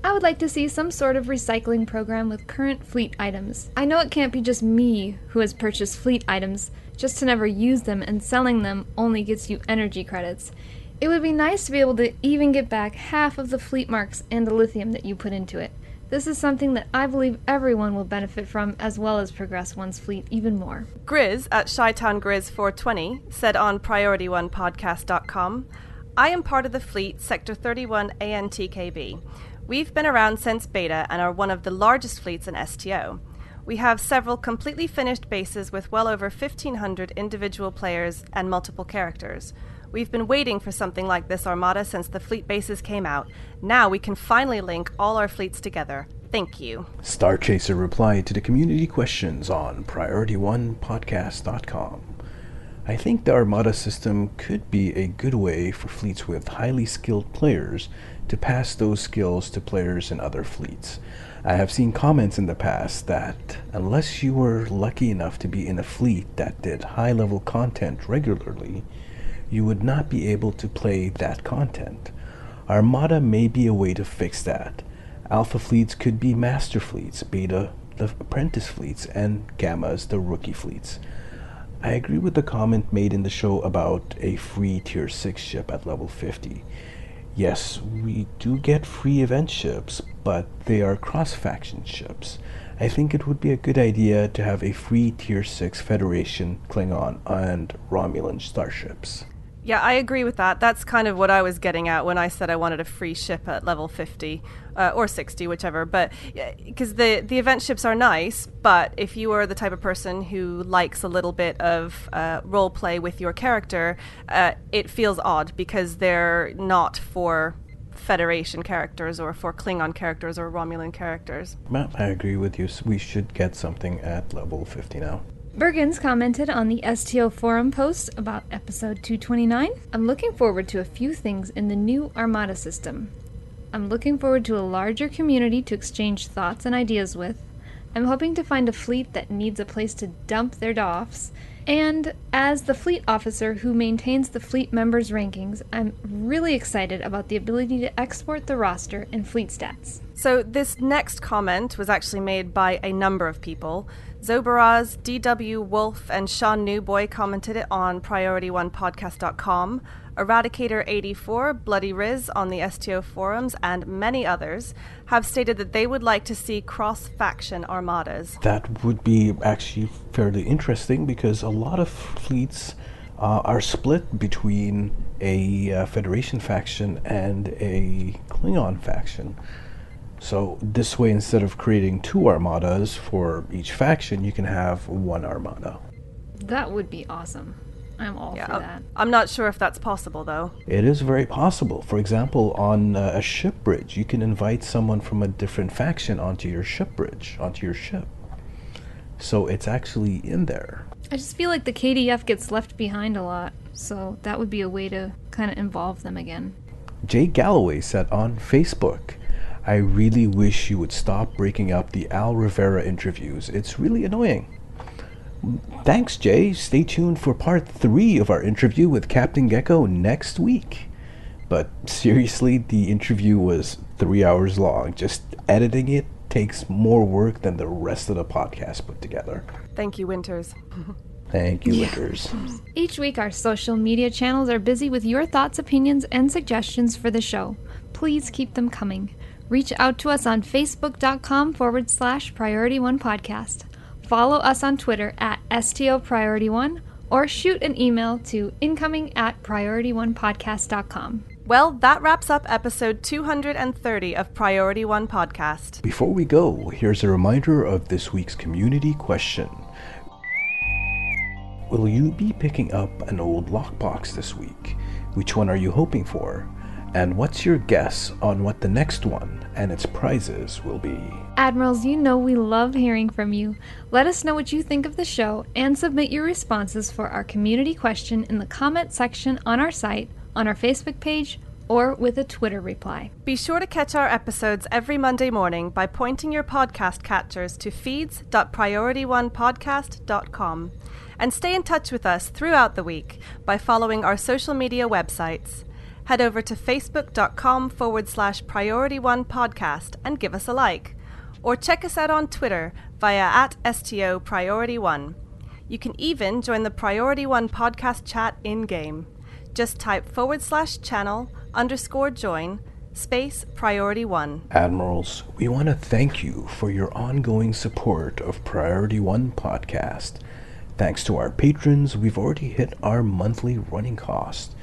I would like to see some sort of recycling program with current fleet items. I know it can't be just me who has purchased fleet items just to never use them, and selling them only gets you energy credits. It would be nice to be able to even get back half of the fleet marks and dilithium that you put into it. This is something that I believe everyone will benefit from as well as progress one's fleet even more. Grizz at Shytown Grizz 420 said on PriorityOnePodcast.com, I am part of the fleet Sector 31 ANTKB. We've been around since beta and are one of the largest fleets in STO. We have several completely finished bases with well over 1,500 individual players and multiple characters. We've been waiting for something like this armada since the fleet bases came out. Now we can finally link all our fleets together. Thank you. Star Chaser replied to the community questions on PriorityOnePodcast.com. I think the Armada system could be a good way for fleets with highly skilled players to pass those skills to players in other fleets. I have seen comments in the past that unless you were lucky enough to be in a fleet that did high level content regularly, you would not be able to play that content. Armada may be a way to fix that. Alpha fleets could be master fleets, beta the apprentice fleets, and gammas the rookie fleets. I agree with the comment made in the show about a free tier 6 ship at level 50. Yes, we do get free event ships, but they are cross faction ships. I think it would be a good idea to have a free tier 6 Federation, Klingon, and Romulan starships. Yeah, I agree with that. That's kind of what I was getting at when I said I wanted a free ship at level 50 uh, or 60, whichever. But because the, the event ships are nice, but if you are the type of person who likes a little bit of uh, role play with your character, uh, it feels odd because they're not for Federation characters or for Klingon characters or Romulan characters. Matt, I agree with you. We should get something at level 50 now. Bergens commented on the STO forum post about episode 229. I'm looking forward to a few things in the new Armada system. I'm looking forward to a larger community to exchange thoughts and ideas with. I'm hoping to find a fleet that needs a place to dump their doffs. And as the fleet officer who maintains the fleet members' rankings, I'm really excited about the ability to export the roster and fleet stats. So, this next comment was actually made by a number of people. Zobaraz, DW Wolf, and Sean Newboy commented it on PriorityOnePodcast.com. Eradicator84, Bloody Riz on the STO forums, and many others have stated that they would like to see cross faction armadas. That would be actually fairly interesting because a lot of fleets uh, are split between a uh, Federation faction and a Klingon faction. So this way, instead of creating two armadas for each faction, you can have one armada. That would be awesome. I'm all yeah, for that. I'm not sure if that's possible, though. It is very possible. For example, on uh, a ship bridge, you can invite someone from a different faction onto your ship bridge, onto your ship. So it's actually in there. I just feel like the KDF gets left behind a lot, so that would be a way to kind of involve them again. Jay Galloway said on Facebook, I really wish you would stop breaking up the Al Rivera interviews. It's really annoying. Thanks, Jay. Stay tuned for part three of our interview with Captain Geko next week. But seriously, the interview was three hours long. Just editing it takes more work than the rest of the podcast put together. Thank you, Winters. Thank you, yeah. Winters. Each week, our social media channels are busy with your thoughts, opinions, and suggestions for the show. Please keep them coming. Reach out to us on facebook.com forward slash priority one podcast. Follow us on Twitter at STO Priority One or shoot an email to incoming at priorityonepodcast.com. Well, that wraps up episode 230 of Priority One Podcast. Before we go, here's a reminder of this week's community question Will you be picking up an old lockbox this week? Which one are you hoping for? And what's your guess on what the next one and its prizes will be? Admirals, you know we love hearing from you. Let us know what you think of the show and submit your responses for our community question in the comment section on our site, on our Facebook page, or with a Twitter reply. Be sure to catch our episodes every Monday morning by pointing your podcast catchers to feeds.priorityonepodcast.com and stay in touch with us throughout the week by following our social media websites. Head over to facebook.com forward slash priority one podcast and give us a like. Or check us out on Twitter via at STO Priority One. You can even join the Priority One podcast chat in game. Just type forward slash channel underscore join space priority one. Admirals, we want to thank you for your ongoing support of Priority One podcast. Thanks to our patrons, we've already hit our monthly running cost.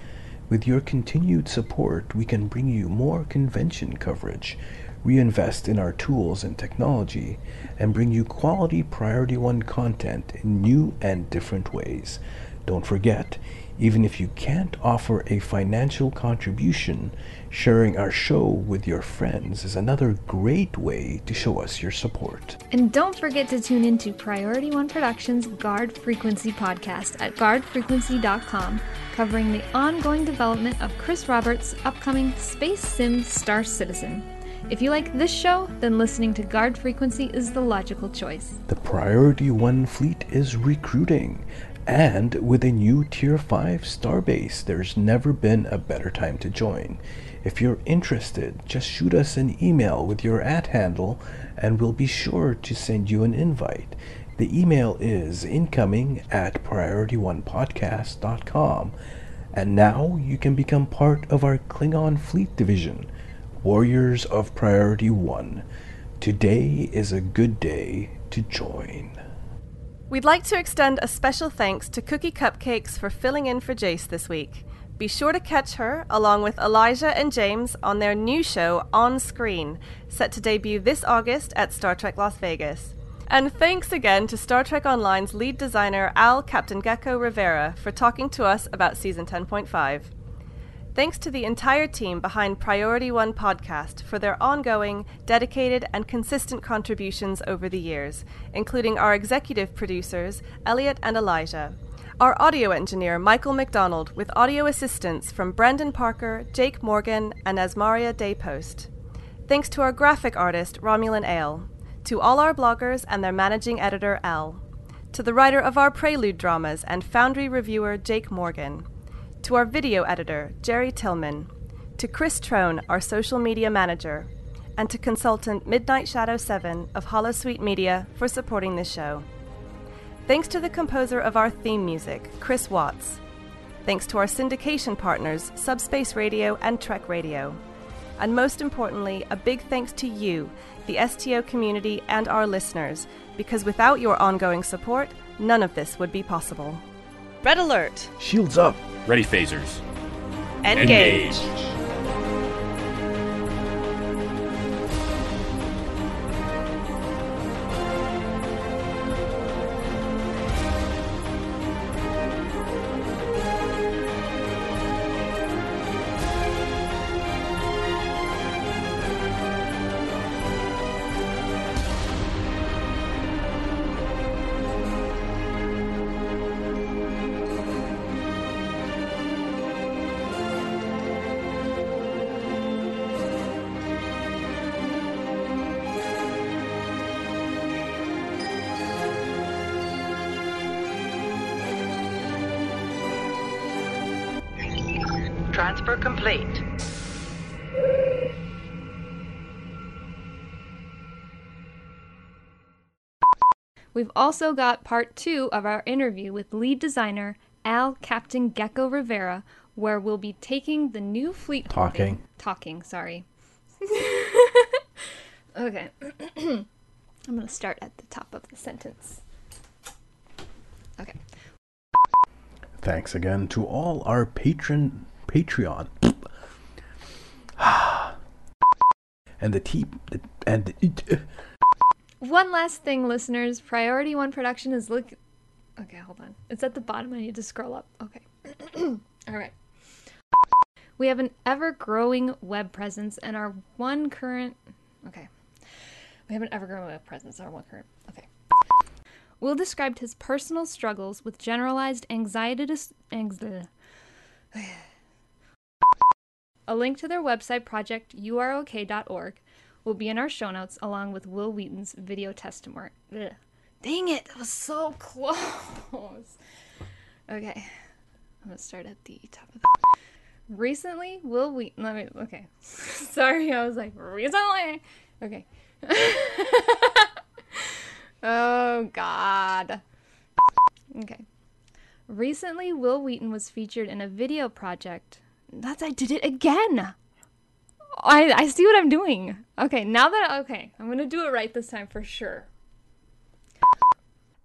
With your continued support, we can bring you more convention coverage, reinvest in our tools and technology, and bring you quality Priority One content in new and different ways. Don't forget, even if you can't offer a financial contribution, sharing our show with your friends is another great way to show us your support. And don't forget to tune into Priority One Productions Guard Frequency podcast at guardfrequency.com, covering the ongoing development of Chris Roberts' upcoming Space Sim Star Citizen. If you like this show, then listening to Guard Frequency is the logical choice. The Priority One fleet is recruiting. And with a new Tier 5 starbase, there's never been a better time to join. If you're interested, just shoot us an email with your at handle and we'll be sure to send you an invite. The email is incoming at priorityonepodcast.com. And now you can become part of our Klingon Fleet Division, Warriors of Priority 1. Today is a good day to join. We'd like to extend a special thanks to Cookie Cupcakes for filling in for Jace this week. Be sure to catch her, along with Elijah and James, on their new show, On Screen, set to debut this August at Star Trek Las Vegas. And thanks again to Star Trek Online's lead designer, Al Captain Geko Rivera, for talking to us about Season 10.5. Thanks to the entire team behind Priority One podcast for their ongoing, dedicated, and consistent contributions over the years, including our executive producers, Elliot and Elijah, our audio engineer, Michael McDonald, with audio assistance from Brendan Parker, Jake Morgan, and Asmaria Daypost. Thanks to our graphic artist, Romulan Ale, to all our bloggers and their managing editor, Al, to the writer of our Prelude dramas and Foundry reviewer, Jake Morgan. To our video editor, Jerry Tillman, to Chris Trone, our social media manager, and to consultant Midnight Shadow 7 of Hollow Sweet Media for supporting this show. Thanks to the composer of our theme music, Chris Watts. Thanks to our syndication partners, Subspace Radio and Trek Radio. And most importantly, a big thanks to you, the STO community, and our listeners, because without your ongoing support, none of this would be possible. Red alert! Shields up! Ready phasers. Engage. Engage. Also got part two of our interview with lead designer Al Captain Geko Rivera, where we'll be taking the new fleet. Talking. Talking, sorry. okay. I'm going to start at the top of the sentence. Okay. Thanks again to all our patron Patreon and the T and the, One last thing, listeners. Priority One Production is look. Okay, hold on. It's at the bottom. I need to scroll up. Okay. All right. We have an ever growing web presence and our one current. Okay. We have an ever growing web presence, our one current. Okay. Wil described his personal struggles with generalized anxiety. Dis- anx- a link to their website, projecturok.org, will be in our show notes along with Wil Wheaton's video testimony. Dang it, that was so close. Okay, I'm gonna start at the top of the. Recently, Wil Wheaton. Let me. Okay, sorry, I was like recently. Okay. oh God. Okay. Recently, Will Wheaton was featured in a video project. That's I did it again. I I see what I'm doing. Okay, now that okay, I'm gonna do it right this time for sure.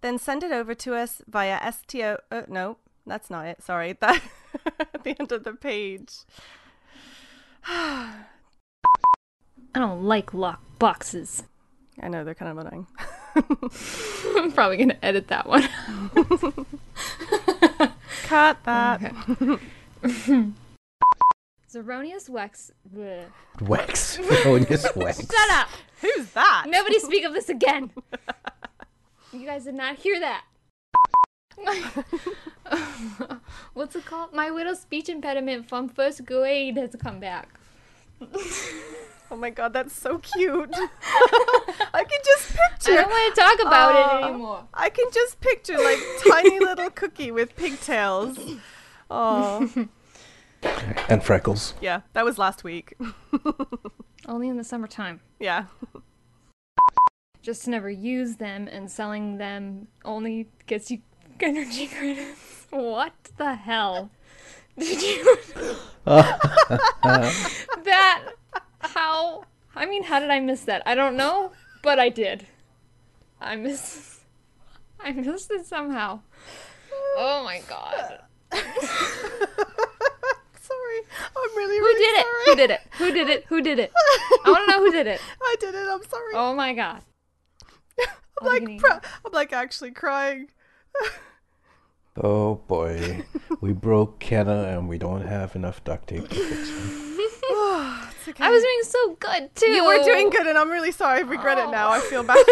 Then send it over to us via STO. Uh, no, that's not it. Sorry, that at the end of the page. I don't like lock boxes. I know they're kind of annoying. I'm probably gonna edit that one. Cut that. Zeronius Wex. bleh. Wex. Erroneous Wex. Shut up! Who's that? Nobody speak of this again. you guys did not hear that. What's it called? My little speech impediment from first grade has come back. Oh my god, that's so cute. I can just picture. I don't want to talk about Aw. it uh, anymore. I can just picture like tiny little cookie with pigtails. Oh, And freckles. yeah, that was last week. Only in the summertime. yeah. Just to never use them and selling them only gets you energy credits. What the hell? Did you. that. How. I mean, how did I miss that? I don't know, but I did. I missed. I missed it somehow. Oh my god. Sorry, I'm really, Who really did it? Who did it? Who did it? Who did it? I want to know who did it. I did it. I'm sorry. Oh my god. I'm like, pro- I'm like actually crying. Oh boy. we broke Kenna and we don't have enough duct tape to fix him. It's okay. I was doing so good too. You were doing good, and I'm really sorry. I regret it now. I feel bad.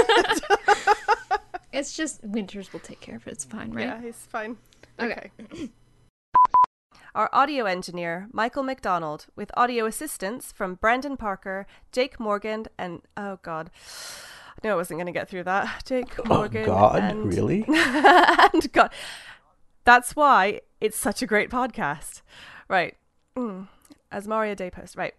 It's just Winters will take care of it. It's fine, right? Yeah, he's fine. Okay. Our audio engineer, Michael McDonald, with audio assistance from Brandon Parker, Jake Morgan, and oh god, I knew I wasn't going to get through that. Jake Morgan. Oh, God, and, really? and God, that's why it's such a great podcast, right? Mm. As Mario Day post, right?